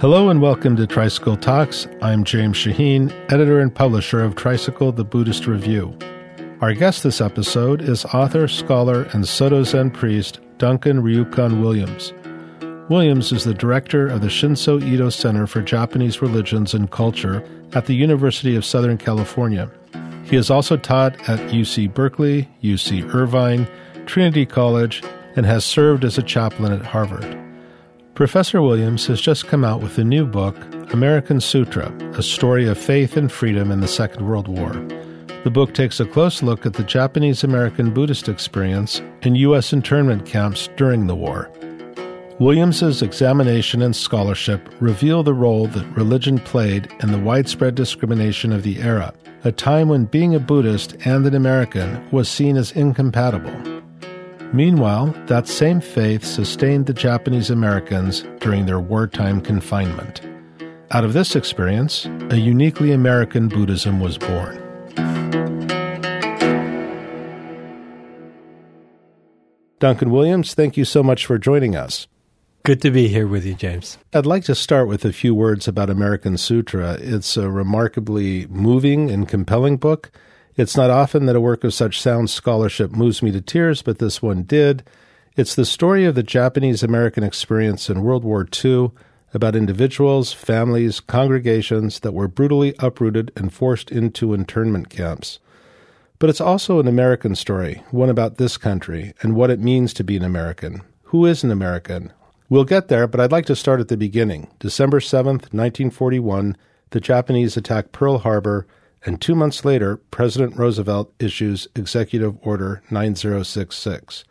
Hello and welcome to Tricycle Talks. I'm James Shaheen, editor and publisher of Tricycle the Buddhist Review. Our guest this episode is author, scholar, and Soto Zen priest Duncan Ryuken Williams. Williams is the director of the Shinso Ito Center for Japanese Religions and Culture at the University of Southern California. He has also taught at UC Berkeley, UC Irvine, Trinity College, and has served as a chaplain at Harvard. Professor Williams has just come out with a new book, American Sutra A Story of Faith and Freedom in the Second World War. The book takes a close look at the Japanese American Buddhist experience in U.S. internment camps during the war. Williams's examination and scholarship reveal the role that religion played in the widespread discrimination of the era, a time when being a Buddhist and an American was seen as incompatible. Meanwhile, that same faith sustained the Japanese Americans during their wartime confinement. Out of this experience, a uniquely American Buddhism was born. Duncan Williams, thank you so much for joining us. Good to be here with you, James. I'd like to start with a few words about American Sutra. It's a remarkably moving and compelling book. It's not often that a work of such sound scholarship moves me to tears, but this one did. It's the story of the Japanese American experience in World War II about individuals, families, congregations that were brutally uprooted and forced into internment camps. But it's also an American story, one about this country and what it means to be an American. Who is an American? We'll get there, but I'd like to start at the beginning. December 7th, 1941, the Japanese attack Pearl Harbor and two months later, President Roosevelt issues Executive Order 9066.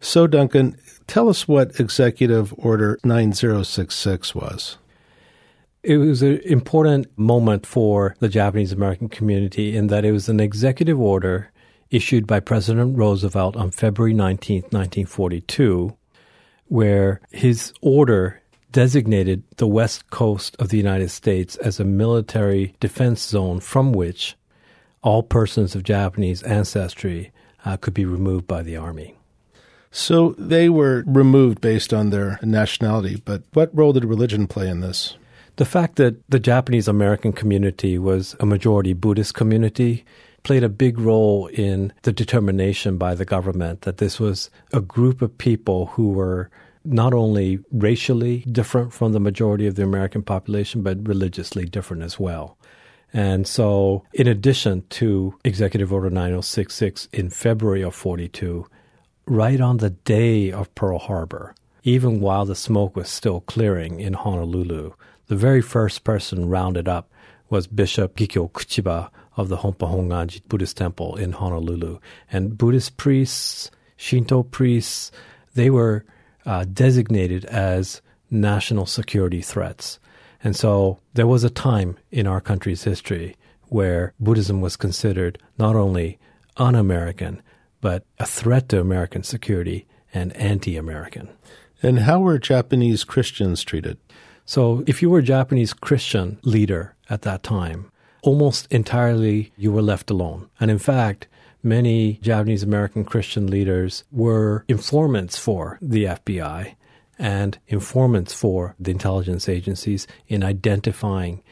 So, Duncan, tell us what Executive Order 9066 was. It was an important moment for the Japanese American community in that it was an executive order issued by President Roosevelt on February 19, 1942, where his order designated the west coast of the United States as a military defense zone from which all persons of Japanese ancestry uh, could be removed by the Army. So they were removed based on their nationality, but what role did religion play in this? The fact that the Japanese American community was a majority Buddhist community played a big role in the determination by the government that this was a group of people who were not only racially different from the majority of the American population, but religiously different as well. And so, in addition to Executive Order 9066 in February of 42, right on the day of Pearl Harbor, even while the smoke was still clearing in Honolulu, the very first person rounded up was Bishop Gikyo Kuchiba of the Honpa Hongwanji Buddhist Temple in Honolulu. And Buddhist priests, Shinto priests, they were uh, designated as national security threats. And so there was a time in our country's history where Buddhism was considered not only un American, but a threat to American security and anti American. And how were Japanese Christians treated? So, if you were a Japanese Christian leader at that time, almost entirely you were left alone. And in fact, many Japanese American Christian leaders were informants for the FBI and informants for the intelligence agencies in identifying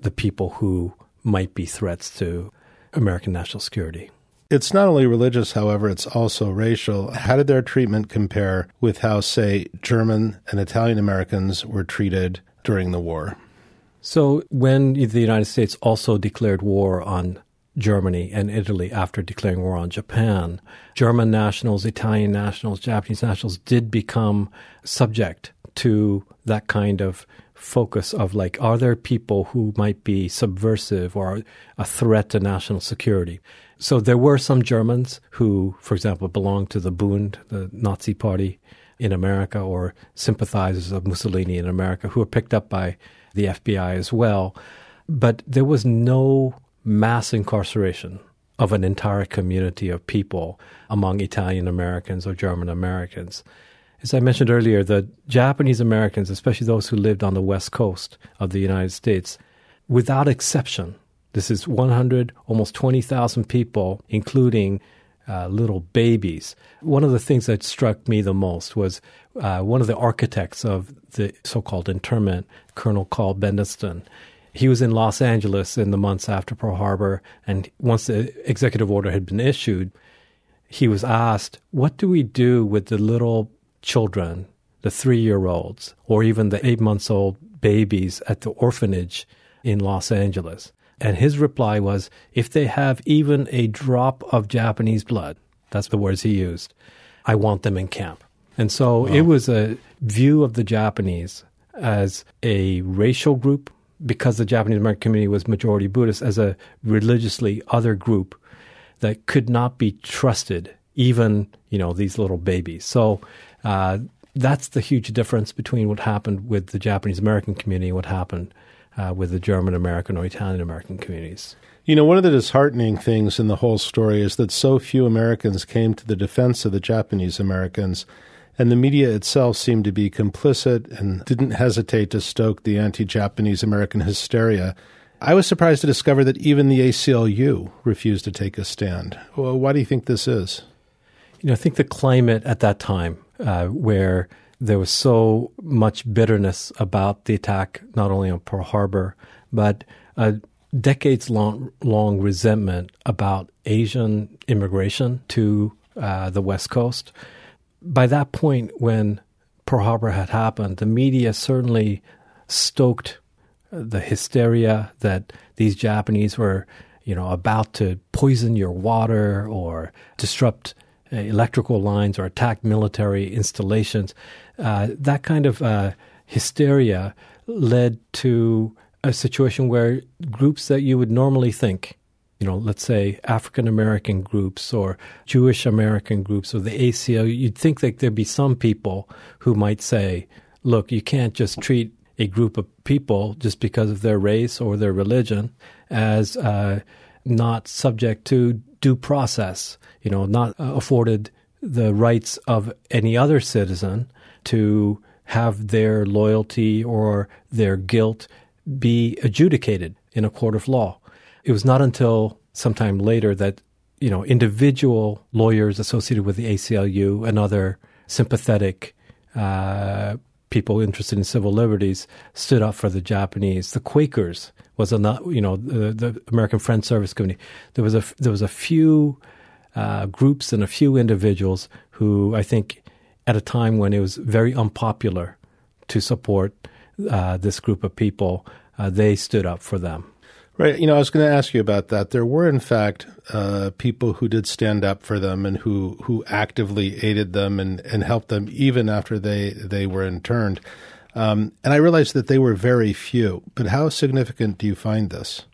the people who might be threats to American national security. It's not only religious, however, it's also racial. How did their treatment compare with how, say, German and Italian Americans were treated during the war? So, when the United States also declared war on Germany and Italy after declaring war on Japan, German nationals, Italian nationals, Japanese nationals did become subject to that kind of focus of like, are there people who might be subversive or a threat to national security? So there were some Germans who, for example, belonged to the Bund, the Nazi party in America, or sympathizers of Mussolini in America, who were picked up by the FBI as well. But there was no mass incarceration of an entire community of people among Italian Americans or German Americans. As I mentioned earlier, the Japanese Americans, especially those who lived on the west coast of the United States, without exception, this is 100, almost 20,000 people, including uh, little babies. One of the things that struck me the most was uh, one of the architects of the so called internment, Colonel Karl Bendetsen. He was in Los Angeles in the months after Pearl Harbor, and once the executive order had been issued, he was asked, What do we do with the little children, the three year olds, or even the eight months old babies at the orphanage in Los Angeles? And his reply was, If they have even a drop of Japanese blood, that's the words he used, I want them in camp. And so wow. it was a view of the Japanese as a racial group because the Japanese American community was majority Buddhist, as a religiously other group that could not be trusted, even you know these little babies. So uh, that's the huge difference between what happened with the Japanese American community and what happened uh, with the German American or Italian American communities. You know, one of the disheartening things in the whole story is that so few Americans came to the defense of the Japanese Americans, and the media itself seemed to be complicit and didn't hesitate to stoke the anti Japanese American hysteria. I was surprised to discover that even the ACLU refused to take a stand. Well, why do you think this is? You know, I think the climate at that time, uh, where there was so much bitterness about the attack, not only on Pearl Harbor, but a decades long, long resentment about Asian immigration to uh, the West Coast. By that point, when Pearl Harbor had happened, the media certainly stoked the hysteria that these Japanese were, you know, about to poison your water or disrupt uh, electrical lines or attack military installations. Uh, that kind of uh, hysteria led to a situation where groups that you would normally think, you know, let's say African American groups or Jewish American groups or the ACLU, you'd think that there'd be some people who might say, look, you can't just treat a group of people just because of their race or their religion as uh, not subject to due process, you know, not uh, afforded the rights of any other citizen to have their loyalty or their guilt be adjudicated in a court of law. It was not until sometime later that you know individual lawyers associated with the ACLU and other sympathetic uh, people interested in civil liberties stood up for the Japanese. The Quakers was a you know the, the American Friends Service Committee. There was a there was a few uh, groups and a few individuals who I think at a time when it was very unpopular to support uh, this group of people, uh, they stood up for them. Right. You know, I was going to ask you about that. There were, in fact, uh, people who did stand up for them and who, who actively aided them and, and helped them even after they, they were interned. Um, and I realized that they were very few. But how significant do you find this?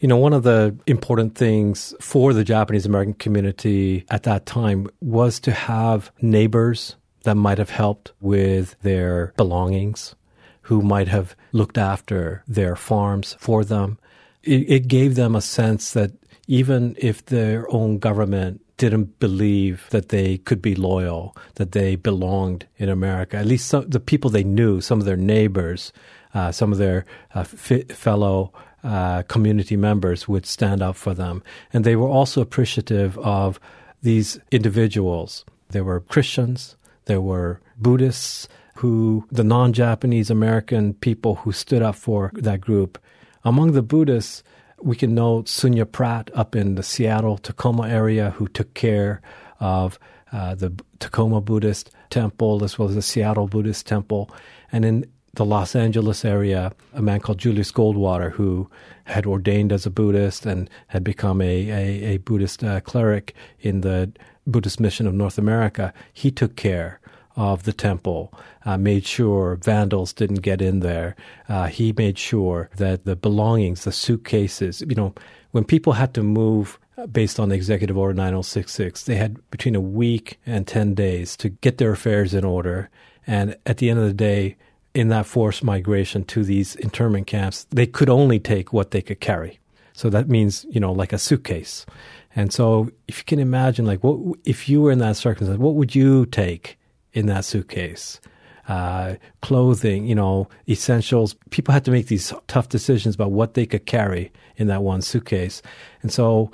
You know, one of the important things for the Japanese American community at that time was to have neighbors that might have helped with their belongings, who might have looked after their farms for them it, it gave them a sense that even if their own government didn't believe that they could be loyal, that they belonged in America. At least some, the people they knew, some of their neighbors, uh, some of their uh, fellow uh, community members would stand up for them. And they were also appreciative of these individuals. There were Christians, there were Buddhists, who the non Japanese American people who stood up for that group. Among the Buddhists, we can note Sunya Pratt up in the Seattle Tacoma area who took care of uh, the Tacoma Buddhist temple as well as the Seattle Buddhist temple. And in the Los Angeles area, a man called Julius Goldwater who had ordained as a Buddhist and had become a, a, a Buddhist uh, cleric in the Buddhist mission of North America, he took care of the temple, uh, made sure vandals didn't get in there. Uh, he made sure that the belongings, the suitcases, you know, when people had to move uh, based on Executive Order 9066, they had between a week and 10 days to get their affairs in order. And at the end of the day, in that forced migration to these internment camps, they could only take what they could carry. So that means, you know, like a suitcase. And so if you can imagine, like, what, if you were in that circumstance, what would you take in that suitcase. Uh, clothing, you know, essentials. People had to make these tough decisions about what they could carry in that one suitcase. And so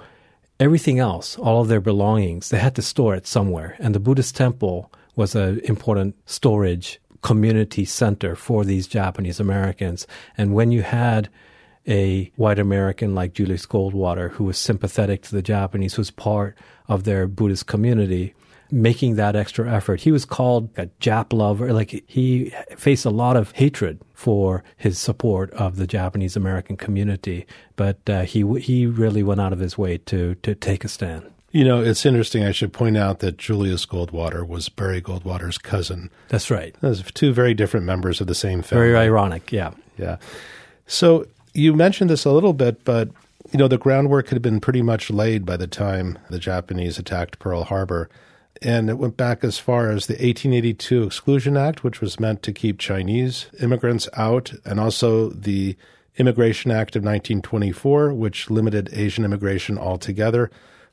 everything else, all of their belongings, they had to store it somewhere. And the Buddhist temple was an important storage community center for these Japanese Americans. And when you had a white American like Julius Goldwater, who was sympathetic to the Japanese, who was part of their Buddhist community, making that extra effort. He was called a Jap lover. Like he faced a lot of hatred for his support of the Japanese American community, but uh, he he really went out of his way to to take a stand. You know, it's interesting. I should point out that Julius Goldwater was Barry Goldwater's cousin. That's right. Those two very different members of the same family. Very ironic, yeah. Yeah. So you mentioned this a little bit, but you know, the groundwork had been pretty much laid by the time the Japanese attacked Pearl Harbor. And it went back as far as the 1882 Exclusion Act, which was meant to keep Chinese immigrants out, and also the Immigration Act of 1924, which limited Asian immigration altogether.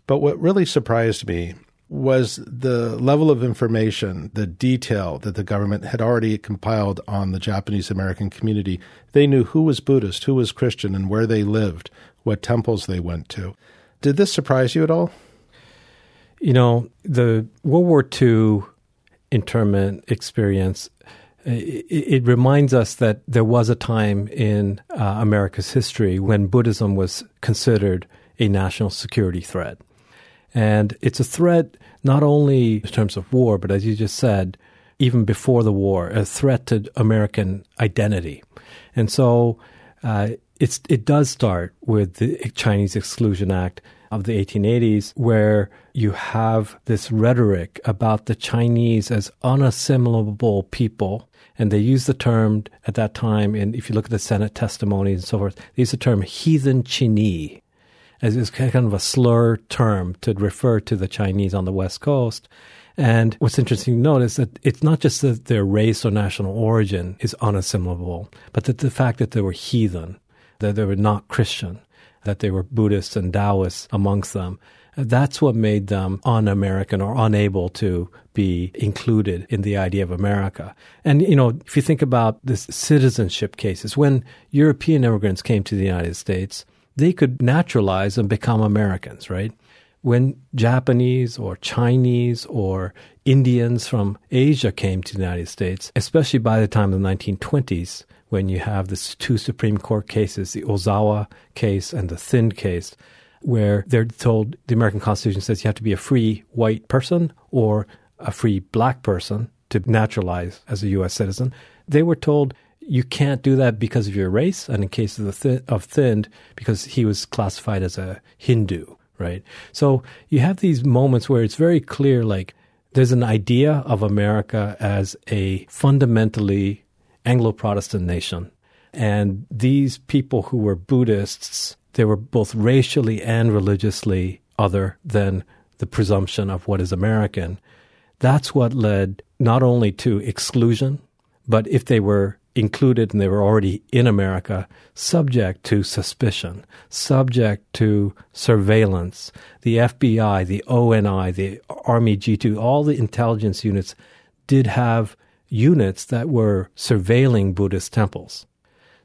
But what really surprised me was the level of information, the detail that the government had already compiled on the Japanese American community. They knew who was Buddhist, who was Christian, and where they lived, what temples they went to. Did this surprise you at all? You know, the World War II internment experience, it, reminds us that there was a time in uh, America's history when Buddhism was considered a national security threat. And it's a threat not only in terms of war, but as you just said, even before the war, a threat to American identity. And so uh, it does start with the Chinese Exclusion Act of the 1880s, where you have this rhetoric about the Chinese as unassimilable people. And they use the term at that time, and if you look at the Senate testimonies and so forth, they use the term heathen Chinese as is kind of a slur term to refer to the Chinese on the West Coast. And what's interesting to note is that it's not just that their race or national origin is unassimilable, but that the fact that they were heathen, that they were not Christian, that they were Buddhists and Taoists amongst them. That's what made them un American or unable to be included in the idea of America. And, you know, if you think about this citizenship cases, when European immigrants came to the United States, they could naturalize and become Americans, right? When Japanese or Chinese or Indians from Asia came to the United States, especially by the time of the 1920s, when you have the two Supreme Court cases, the Ozawa case and the Thind case, where they're told the American Constitution says you have to be a free white person or a free black person to naturalize as a U.S. citizen. They were told you can't do that because of your race, and in case of the th- of Thind, because he was classified as a Hindu, right? So you have these moments where it's very clear, like there's an idea of America as a fundamentally Anglo-Protestant nation, and these people who were Buddhists, they were both racially and religiously other than the presumption of what is American. That's what led not only to exclusion, but if they were included and they were already in America, subject to suspicion, subject to surveillance. The FBI, the ONI, the Army G2, all the intelligence units did have units that were surveilling Buddhist temples.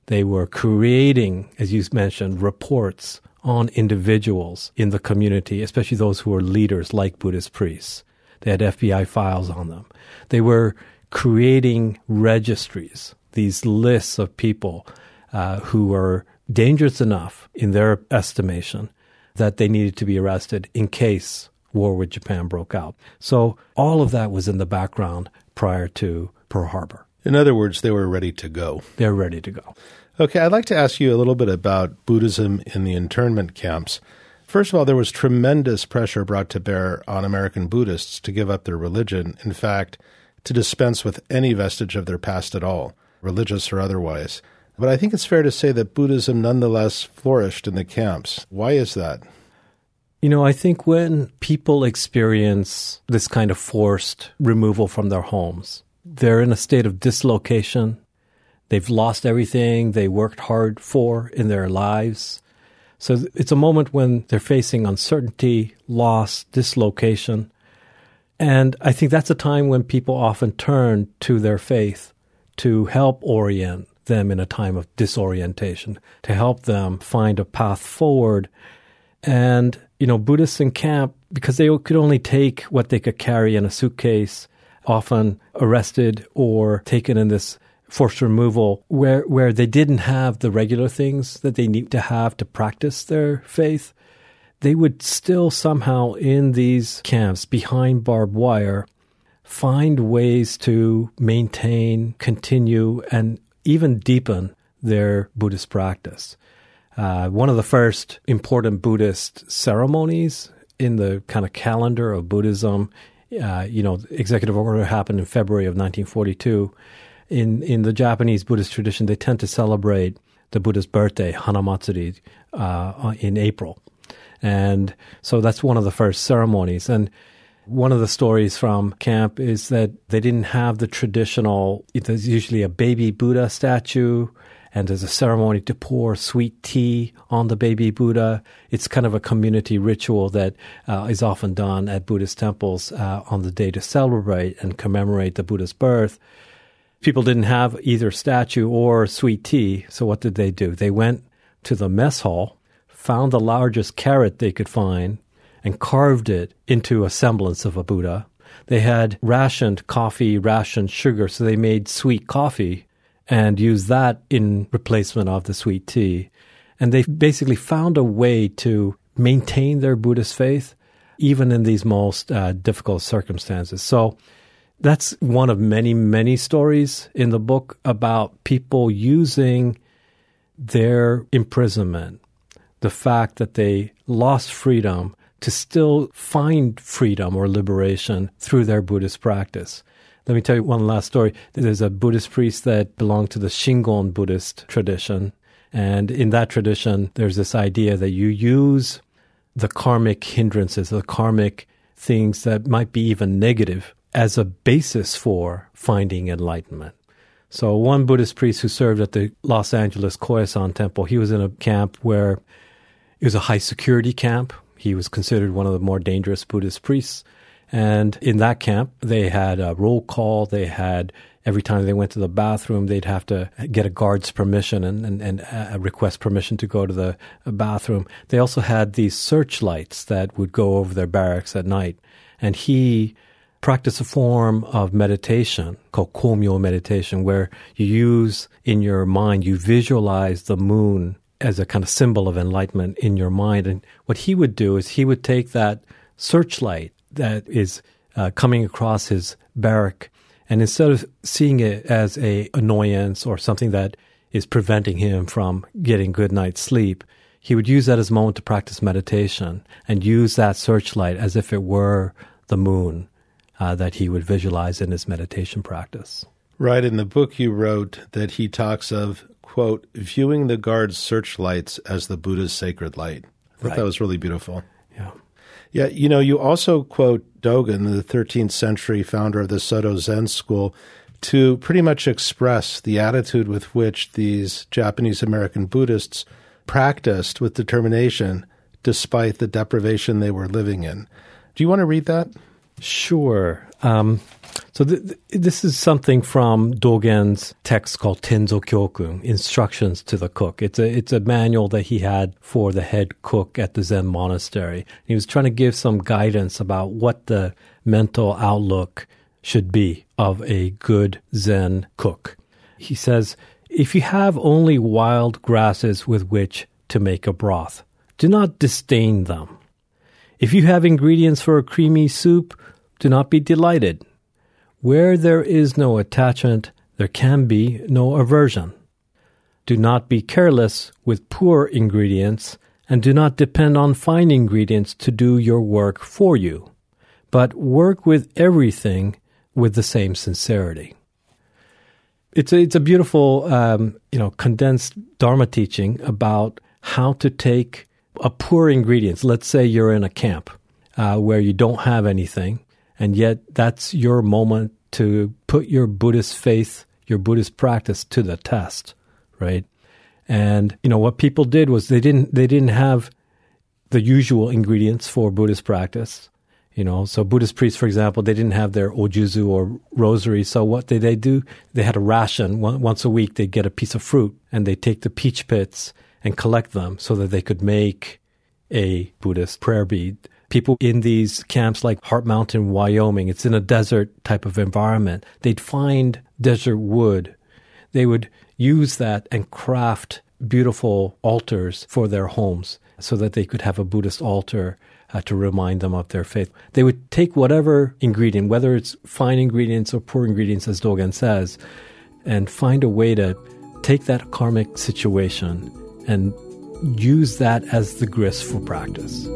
They were creating, as you mentioned, reports on individuals in the community, especially those who were leaders like Buddhist priests. They had FBI files on them. They were creating registries these lists of people uh, who were dangerous enough in their estimation that they needed to be arrested in case war with Japan broke out. So all of that was in the background prior to Pearl Harbor. In other words, they were ready to go. They're ready to go. Okay, I'd like to ask you a little bit about Buddhism in the internment camps. First of all, there was tremendous pressure brought to bear on American Buddhists to give up their religion. In fact, to dispense with any vestige of their past at all religious or otherwise. But I think it's fair to say that Buddhism nonetheless flourished in the camps. Why is that? You know, I think when people experience this kind of forced removal from their homes, they're in a state of dislocation. They've lost everything they worked hard for in their lives. So it's a moment when they're facing uncertainty, loss, dislocation. And I think that's a time when people often turn to their faith to help orient them in a time of disorientation, to help them find a path forward. And you know, Buddhists in camp, because they could only take what they could carry in a suitcase, often arrested or taken in this forced removal where, where they didn't have the regular things that they need to have to practice their faith. They would still somehow in these camps behind barbed wire find ways to maintain, continue, and even deepen their Buddhist practice. Uh, one of the first important Buddhist ceremonies in the kind of calendar of Buddhism, uh, you know, executive order happened in February of 1942. In in the Japanese Buddhist tradition, they tend to celebrate the Buddha's birthday, Hanamatsuri, uh, in April, and so that's one of the first ceremonies. And one of the stories from camp is that they didn't have the traditional. There's usually a baby Buddha statue and there's a ceremony to pour sweet tea on the baby Buddha. It's kind of a community ritual that uh, is often done at Buddhist temples uh, on the day to celebrate and commemorate the Buddha's birth. People didn't have either statue or sweet tea, so what did they do? They went to the mess hall, found the largest carrot they could find, and carved it into a semblance of a Buddha. They had rationed coffee, rationed sugar, so they made sweet coffee and used that in replacement of the sweet tea. And they basically found a way to maintain their Buddhist faith even in these most uh, difficult circumstances. So that's one of many, many stories in the book about people using their imprisonment, the fact that they lost freedom to still find freedom or liberation through their Buddhist practice. Let me tell you one last story. There's a Buddhist priest that belonged to the Shingon Buddhist tradition. And in that tradition, there's this idea that you use the karmic hindrances, the karmic things that might be even negative as a basis for finding enlightenment. So one Buddhist priest who served at the Los Angeles Koyasan temple, he was in a camp where it was a high security camp. He was considered one of the more dangerous Buddhist priests. And in that camp, they had a roll call. They had every time they went to the bathroom, they'd have to get a guard's permission and, and, and uh, request permission to go to the bathroom. They also had these searchlights that would go over their barracks at night. And he practiced a form of meditation called Komyo meditation, where you use in your mind, you visualize the moon as a kind of symbol of enlightenment in your mind. And what he would do is he would take that searchlight that is uh, coming across his barrack, and instead of seeing it as a annoyance or something that is preventing him from getting good night's sleep, he would use that as a moment to practice meditation and use that searchlight as if it were the moon uh, that he would visualize in his meditation practice. Right. In the book, you wrote that he talks of, quote, viewing the guard's searchlights as the Buddha's sacred light. I thought right. that was really beautiful. Yeah. Yeah, you know, you also quote Dogen, the 13th century founder of the Soto Zen school, to pretty much express the attitude with which these Japanese American Buddhists practiced with determination despite the deprivation they were living in. Do you want to read that? Sure. Um, so th- th- this is something from Dogen's text called Tenzo Kyokun, Instructions to the Cook. It's a it's a manual that he had for the head cook at the Zen monastery. He was trying to give some guidance about what the mental outlook should be of a good Zen cook. He says, if you have only wild grasses with which to make a broth, do not disdain them. If you have ingredients for a creamy soup, do not be delighted. Where there is no attachment, there can be no aversion. Do not be careless with poor ingredients, and do not depend on fine ingredients to do your work for you, but work with everything with the same sincerity. It's a, it's a beautiful, um, you know, condensed Dharma teaching about how to take a poor ingredients. Let's say you're in a camp uh, where you don't have anything, and yet, that's your moment to put your Buddhist faith, your Buddhist practice to the test, right? And you know what people did was they didn't they didn't have the usual ingredients for Buddhist practice. You know, so Buddhist priests, for example, they didn't have their ojuzu or rosary. So what did they do? They had a ration. Once a week, they'd get a piece of fruit and they take the peach pits and collect them so that they could make a Buddhist prayer bead. People in these camps like Heart Mountain, Wyoming, it's in a desert type of environment. They'd find desert wood. They would use that and craft beautiful altars for their homes so that they could have a Buddhist altar uh, to remind them of their faith. They would take whatever ingredient, whether it's fine ingredients or poor ingredients, as Dogen says, and find a way to take that karmic situation and use that as the grist for practice.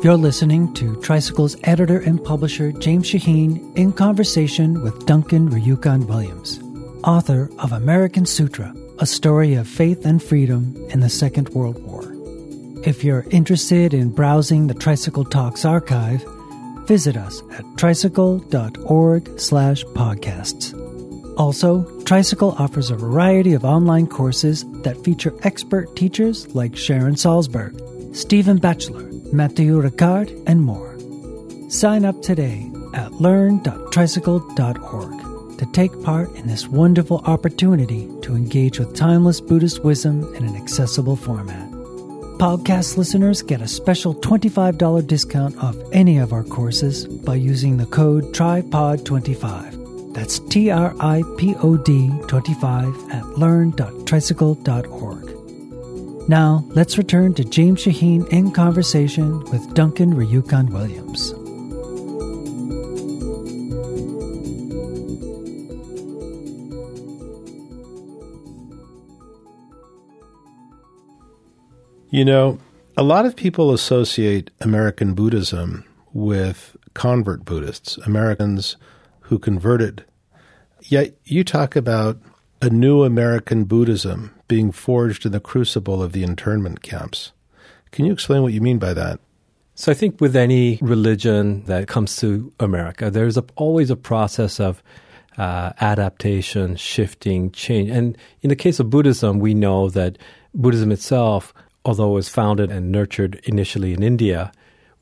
You're listening to Tricycle's editor and publisher James Shaheen in conversation with Duncan Ryuken Williams, author of American Sutra, a story of faith and freedom in the Second World War. If you're interested in browsing the Tricycle Talks archive, visit us at tricycle.org slash podcasts. Also, Tricycle offers a variety of online courses that feature expert teachers like Sharon Salzberg, Stephen Batchelor, Matthieu Ricard, and more. Sign up today at learn.tricycle.org to take part in this wonderful opportunity to engage with timeless Buddhist wisdom in an accessible format. Podcast listeners get a special $25 discount off any of our courses by using the code TRIPOD25. That's T R I P O D 25 at learn.tricycle.org. Now, let's return to James Shaheen in conversation with Duncan Ryuken Williams. You know, a lot of people associate American Buddhism with convert Buddhists, Americans who converted. Yet you talk about a new American Buddhism being forged in the crucible of the internment camps. Can you explain what you mean by that? So I think with any religion that comes to America, there's a, always a process of uh, adaptation, shifting, change. And in the case of Buddhism, we know that Buddhism itself, although it was founded and nurtured initially in India,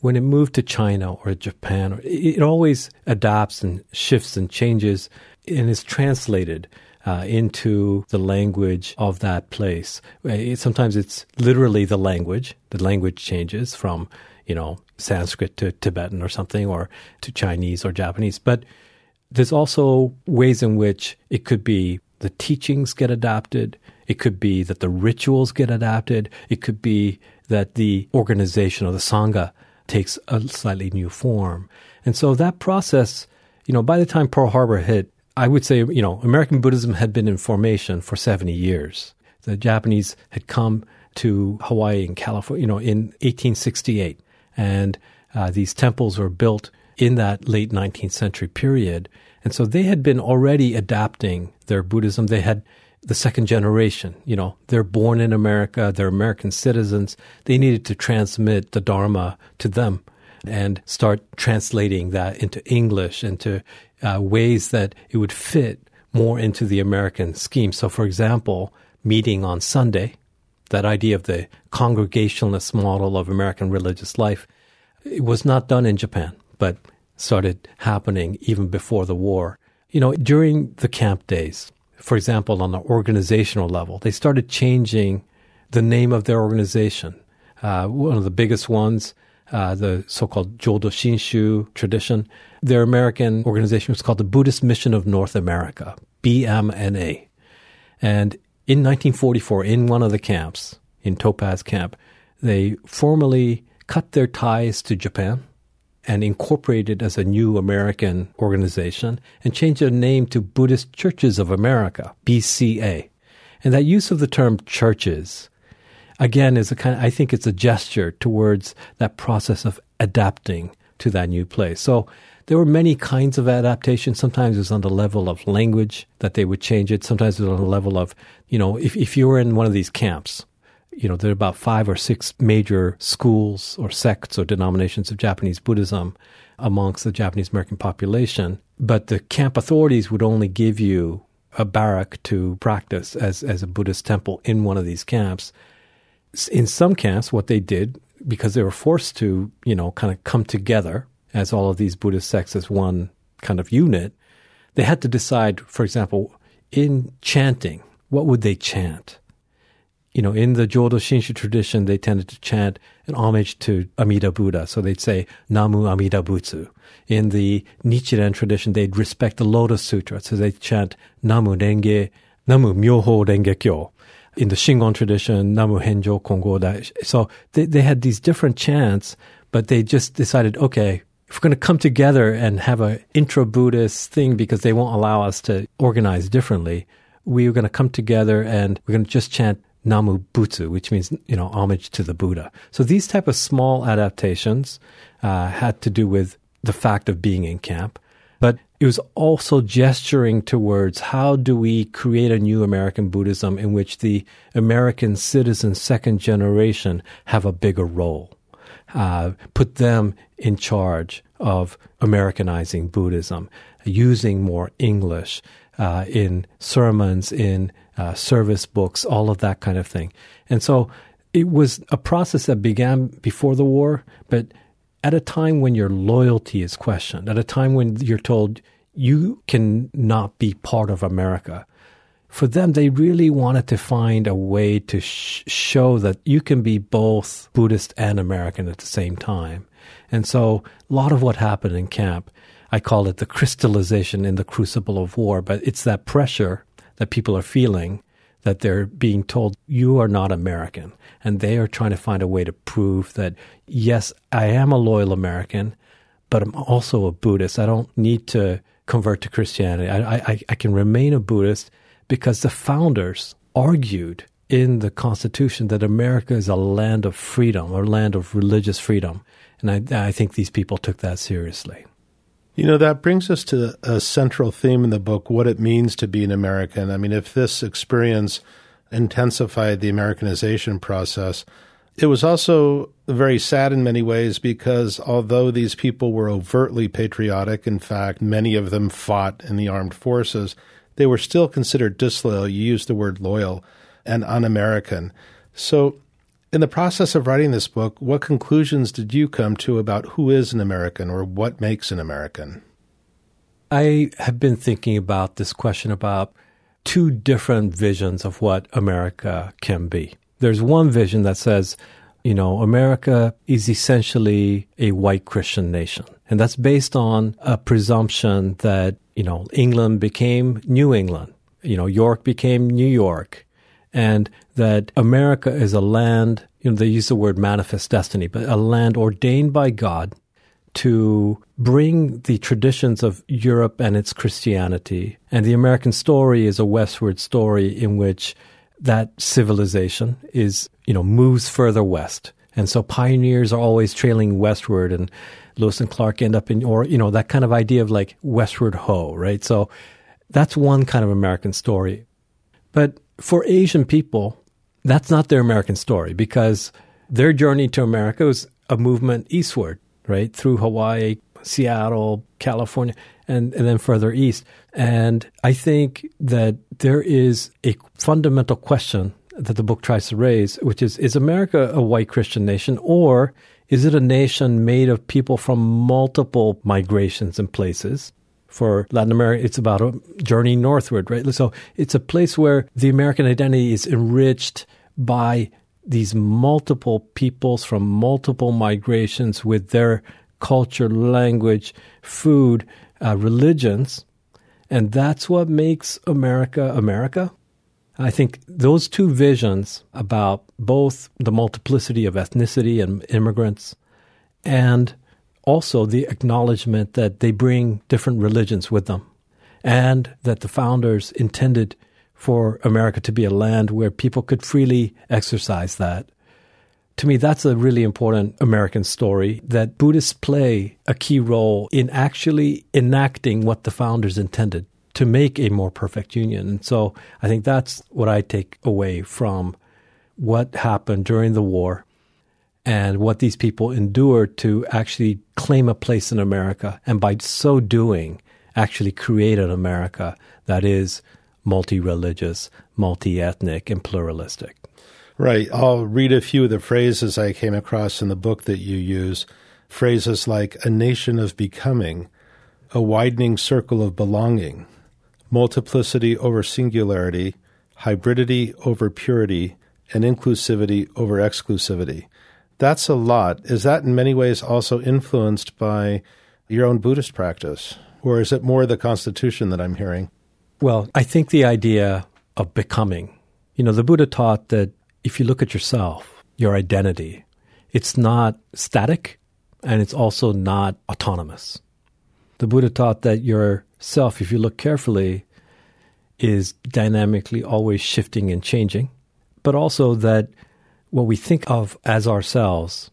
when it moved to China or Japan, it always adapts and shifts and changes and is translated uh, into the language of that place. It, sometimes it's literally the language. The language changes from, you know, Sanskrit to Tibetan or something, or to Chinese or Japanese. But there's also ways in which it could be the teachings get adapted. It could be that the rituals get adapted. It could be that the organization or the Sangha takes a slightly new form. And so that process, you know, by the time Pearl Harbor hit, I would say, you know, American Buddhism had been in formation for 70 years. The Japanese had come to Hawaii and California, you know, in 1868. And uh, these temples were built in that late 19th century period. And so they had been already adapting their Buddhism. They had the second generation, you know, they're born in America, they're American citizens. They needed to transmit the Dharma to them and start translating that into English, into uh, ways that it would fit more into the American scheme. So, for example, meeting on Sunday, that idea of the congregationalist model of American religious life, it was not done in Japan, but started happening even before the war. You know, during the camp days, for example, on the organizational level, they started changing the name of their organization. Uh, one of the biggest ones uh, the so-called Jodo Shinshu tradition. Their American organization was called the Buddhist Mission of North America, BMNA. And in 1944, in one of the camps, in Topaz Camp, they formally cut their ties to Japan and incorporated as a new American organization and changed their name to Buddhist Churches of America, BCA. And that use of the term churches again is a kind of, I think it's a gesture towards that process of adapting to that new place. So there were many kinds of adaptation. Sometimes it was on the level of language that they would change it. Sometimes it was on the level of, you know, if, if you were in one of these camps, you know, there are about five or six major schools or sects or denominations of Japanese Buddhism amongst the Japanese American population. But the camp authorities would only give you a barrack to practice as, as a Buddhist temple in one of these camps in some camps, what they did, because they were forced to, you know, kind of come together as all of these Buddhist sects as one kind of unit, they had to decide, for example, in chanting, what would they chant? You know, in the Jodo Shinshu tradition, they tended to chant an homage to Amida Buddha. So they'd say, Namu Amida Butsu. In the Nichiren tradition, they'd respect the Lotus Sutra. So they'd chant Namu Renge, Namu Myoho Renge Kyo. In the Shingon tradition, Namu Henjo Kongo Dai. So they, they had these different chants, but they just decided, okay, if we're going to come together and have an intra-Buddhist thing because they won't allow us to organize differently, we are going to come together and we're going to just chant Namu Butsu, which means, you know, homage to the Buddha. So these type of small adaptations uh, had to do with the fact of being in camp. It was also gesturing towards how do we create a new American Buddhism in which the American citizen second generation have a bigger role. Uh, put them in charge of Americanizing Buddhism, using more English uh, in sermons, in uh, service books, all of that kind of thing. And so it was a process that began before the war, but at a time when your loyalty is questioned, at a time when you're told you can not be part of America. For them, they really wanted to find a way to sh- show that you can be both Buddhist and American at the same time. And so a lot of what happened in camp, I call it the crystallization in the crucible of war, but it's that pressure that people are feeling that they're being told you are not American. And they are trying to find a way to prove that, yes, I am a loyal American, but I'm also a Buddhist. I don't need to convert to Christianity. I, I, I can remain a Buddhist because the founders argued in the Constitution that America is a land of freedom or land of religious freedom. And I, I think these people took that seriously. You know, that brings us to a central theme in the book what it means to be an American. I mean, if this experience intensified the Americanization process, it was also very sad in many ways because although these people were overtly patriotic, in fact, many of them fought in the armed forces, they were still considered disloyal. You used the word loyal and un American. So in the process of writing this book, what conclusions did you come to about who is an American or what makes an American? I have been thinking about this question about two different visions of what America can be. There's one vision that says, you know, America is essentially a white Christian nation. And that's based on a presumption that, you know, England became New England. You know, York became New York and that America is a land, you know, they use the word manifest destiny, but a land ordained by God to bring the traditions of Europe and its Christianity. And the American story is a westward story in which that civilization is, you know, moves further west. And so pioneers are always trailing westward and Lewis and Clark end up in, or, you know, that kind of idea of like westward ho, right? So that's one kind of American story. But for Asian people, that's not their American story because their journey to America was a movement eastward, right? Through Hawaii, Seattle, California, and, and then further east. And I think that there is a fundamental question that the book tries to raise, which is Is America a white Christian nation or is it a nation made of people from multiple migrations and places? For Latin America, it's about a journey northward, right? So it's a place where the American identity is enriched by these multiple peoples from multiple migrations with their culture, language, food, uh, religions. And that's what makes America America. I think those two visions about both the multiplicity of ethnicity and immigrants and also the acknowledgement that they bring different religions with them and that the founders intended for America to be a land where people could freely exercise that. To me, that's a really important American story that Buddhists play a key role in actually enacting what the founders intended to make a more perfect union. And so I think that's what I take away from what happened during the war and what these people endured to actually claim a place in America. And by so doing, actually create an America that is multi religious, multi ethnic, and pluralistic. Right. I'll read a few of the phrases I came across in the book that you use. Phrases like a nation of becoming, a widening circle of belonging, multiplicity over singularity, hybridity over purity, and inclusivity over exclusivity. That's a lot. Is that in many ways also influenced by your own Buddhist practice? Or is it more the Constitution that I'm hearing? Well, I think the idea of becoming, you know, the Buddha taught that if you look at yourself, your identity, it's not static and it's also not autonomous. The Buddha taught that your self, if you look carefully, is dynamically always shifting and changing, but also that what we think of as ourselves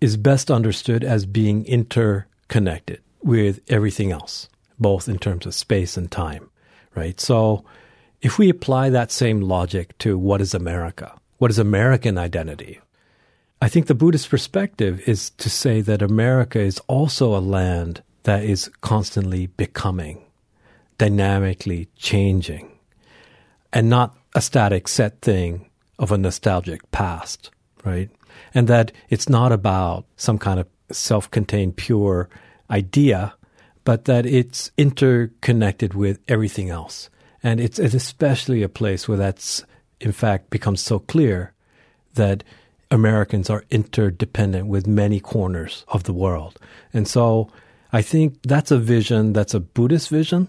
is best understood as being interconnected with everything else, both in terms of space and time, right? So if we apply that same logic to what is America, what is American identity, I think the Buddhist perspective is to say that America is also a land that is constantly becoming, dynamically changing, and not a static set thing of a nostalgic past, right? And that it's not about some kind of self contained pure idea, but that it's interconnected with everything else. And it's, it's especially a place where that's, in fact, becomes so clear that Americans are interdependent with many corners of the world. And so I think that's a vision that's a Buddhist vision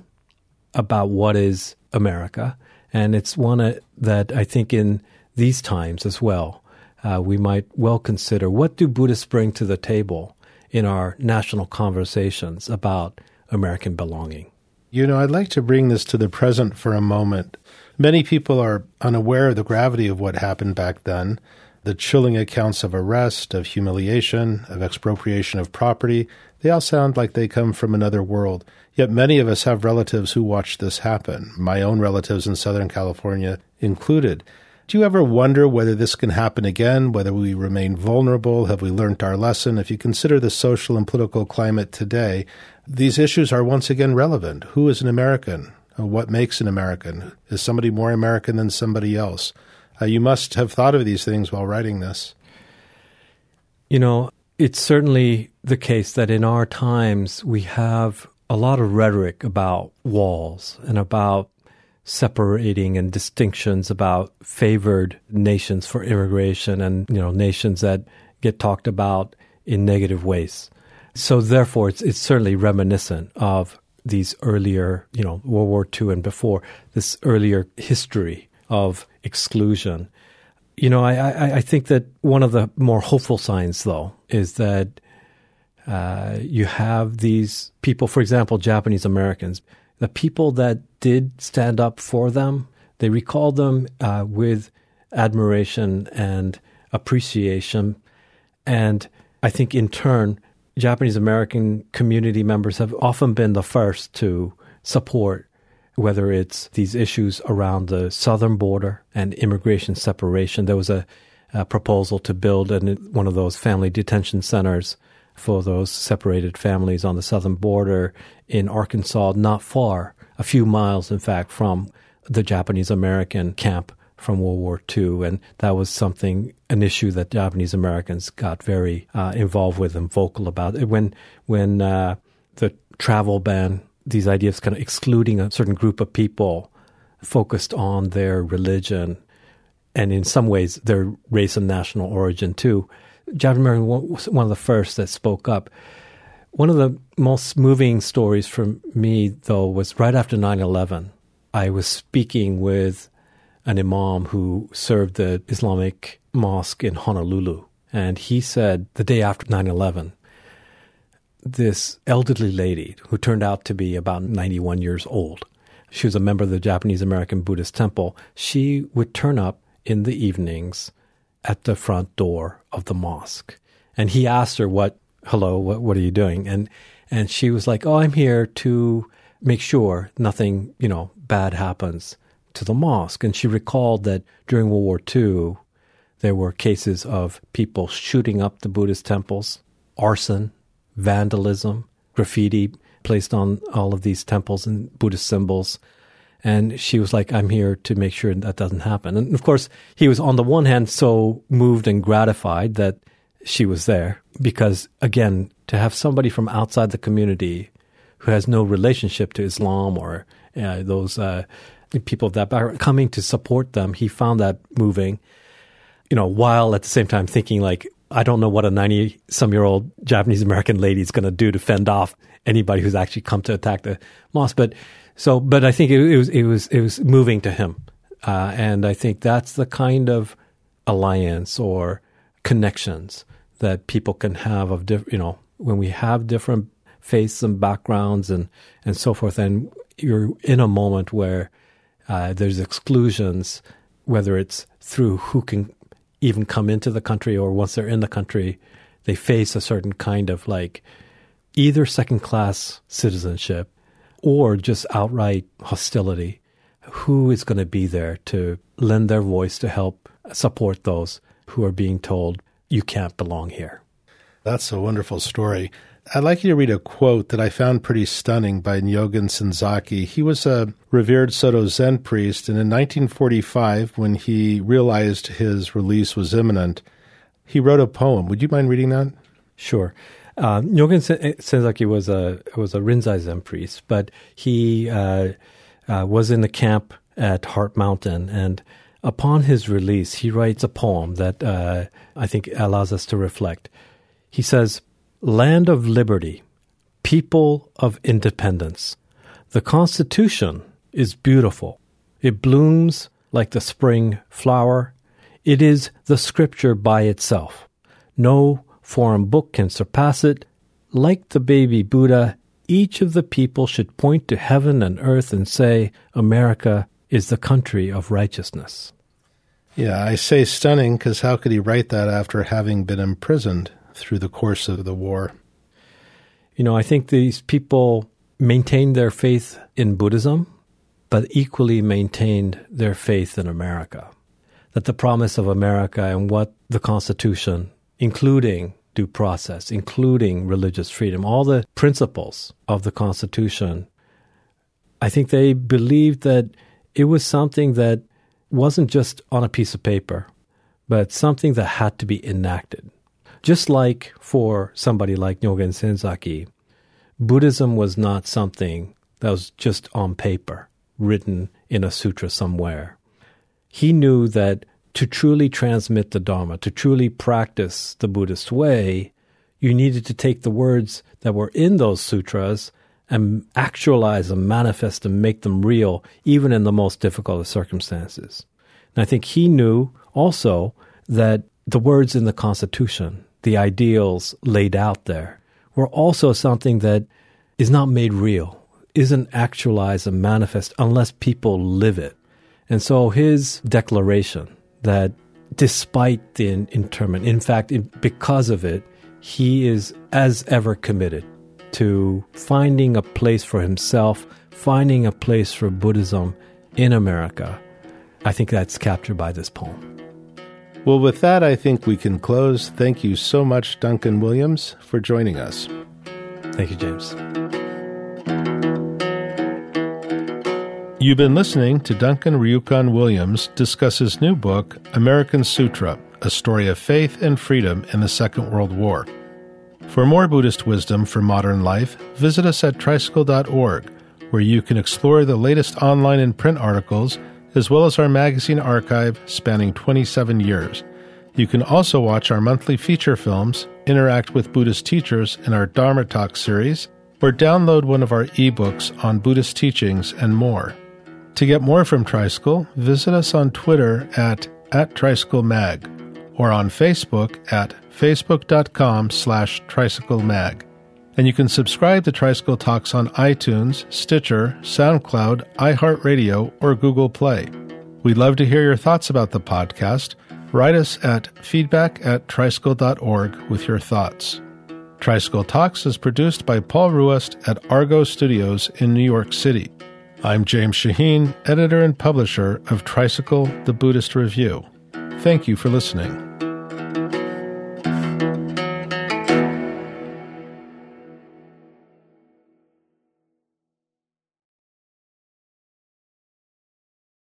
about what is America. And it's one uh, that I think in these times as well, uh, we might well consider what do Buddhists bring to the table in our national conversations about American belonging. You know, I'd like to bring this to the present for a moment. Many people are unaware of the gravity of what happened back then the chilling accounts of arrest, of humiliation, of expropriation of property, they all sound like they come from another world. Yet many of us have relatives who watched this happen, my own relatives in Southern California included. Do you ever wonder whether this can happen again, whether we remain vulnerable? Have we learned our lesson? If you consider the social and political climate today, these issues are once again relevant. Who is an American? What makes an American? Is somebody more American than somebody else? Uh, you must have thought of these things while writing this. You know, it's certainly the case that in our times we have a lot of rhetoric about walls and about separating and distinctions about favored nations for immigration and you know nations that get talked about in negative ways. So therefore, it's it's certainly reminiscent of these earlier, you know, World War II and before this earlier history of exclusion. You know, I, I, I think that one of the more hopeful signs, though, is that uh, you have these people, for example, Japanese Americans, the people that did stand up for them, they recall them uh, with admiration and appreciation. And I think in turn, Japanese American community members have often been the first to support whether it's these issues around the southern border and immigration separation. There was a, a proposal to build an, one of those family detention centers for those separated families on the southern border in Arkansas, not far, a few miles, in fact, from the Japanese American camp from World War II. And that was something, an issue that Japanese Americans got very uh, involved with and vocal about. When, when uh, the travel ban these ideas kind of excluding a certain group of people focused on their religion and in some ways their race and national origin too. Japanese American was one of the first that spoke up. One of the most moving stories for me, though, was right after 9 11. I was speaking with an imam who served the Islamic mosque in Honolulu. And he said the day after 9 11, this elderly lady who turned out to be about 91 years old. She was a member of the Japanese American Buddhist temple. She would turn up in the evenings at the front door of the mosque. And he asked her, What, hello, what, what are you doing? And, and she was like, Oh, I'm here to make sure nothing, you know, bad happens to the mosque. And she recalled that during World War II, there were cases of people shooting up the Buddhist temples, arson, vandalism, graffiti placed on all of these temples and Buddhist symbols. And she was like, I'm here to make sure that doesn't happen. And of course, he was on the one hand so moved and gratified that she was there because, again, to have somebody from outside the community who has no relationship to Islam or uh, those uh, people of that background coming to support them. He found that moving, you know, while at the same time thinking like, I don't know what a 90 some year old Japanese American lady is going to do to fend off anybody who's actually come to attack the mosque. But so, but I think it, it was, it was, it was moving to him. Uh, and I think that's the kind of alliance or connections that people can have of, diff, you know, when we have different faiths and backgrounds and, and so forth, and you're in a moment where uh, there's exclusions, whether it's through who can even come into the country or once they're in the country, they face a certain kind of like either second class citizenship or just outright hostility. Who is going to be there to lend their voice to help support those who are being told, you can't belong here? That's a wonderful story. I'd like you to read a quote that I found pretty stunning by Nyogen Senzaki. He was a revered Soto Zen priest, and in 1945, when he realized his release was imminent, he wrote a poem. Would you mind reading that? Sure. Uh, Nyogen Senzaki was a was a Rinzai Zen priest, but he uh, uh, was in the camp at Heart Mountain, and upon his release, he writes a poem that uh, I think allows us to reflect. He says, Land of liberty, people of independence. The Constitution is beautiful. It blooms like the spring flower. It is the scripture by itself. No foreign book can surpass it. Like the baby Buddha, each of the people should point to heaven and earth and say, America is the country of righteousness. Yeah, I say stunning because how could he write that after having been imprisoned? through the course of the war? You know, I think these people maintained their faith in Buddhism, but equally maintained their faith in America. That the promise of America and what the Constitution, including due process, including religious freedom, all the principles of the Constitution, I think they believed that it was something that wasn't just on a piece of paper, but something that had to be enacted. Just like for somebody like Nyogen Senzaki, Buddhism was not something that was just on paper, written in a sutra somewhere. He knew that to truly transmit the Dharma, to truly practice the Buddhist way, you needed to take the words that were in those sutras and actualize them, manifest them, make them real, even in the most difficult of circumstances. And I think he knew also that the words in the Constitution, the ideals laid out there were also something that is not made real, isn't actualized and manifest unless people live it. And so his declaration that despite the interment, in fact, because of it, he is as ever committed to finding a place for himself, finding a place for Buddhism in America. I think that's captured by this poem. Well, with that, I think we can close. Thank you so much, Duncan Williams, for joining us. Thank you, James. You've been listening to Duncan Ryuken Williams discuss his new book, American Sutra A Story of Faith and Freedom in the Second World War. For more Buddhist wisdom for modern life, visit us at tricycle.org, where you can explore the latest online and print articles as well as our magazine archive spanning 27 years. You can also watch our monthly feature films, interact with Buddhist teachers in our Dharma Talk series, or download one of our ebooks on Buddhist teachings and more. To get more from Tricycle, visit us on Twitter at, at TricycleMag or on Facebook at facebook.com slash tricyclemag and you can subscribe to Tricycle Talks on iTunes, Stitcher, SoundCloud, iHeartRadio, or Google Play. We'd love to hear your thoughts about the podcast. Write us at feedback at tricycle.org with your thoughts. Tricycle Talks is produced by Paul Ruest at Argot Studios in New York City. I'm James Shaheen, editor and publisher of Tricycle, the Buddhist Review. Thank you for listening.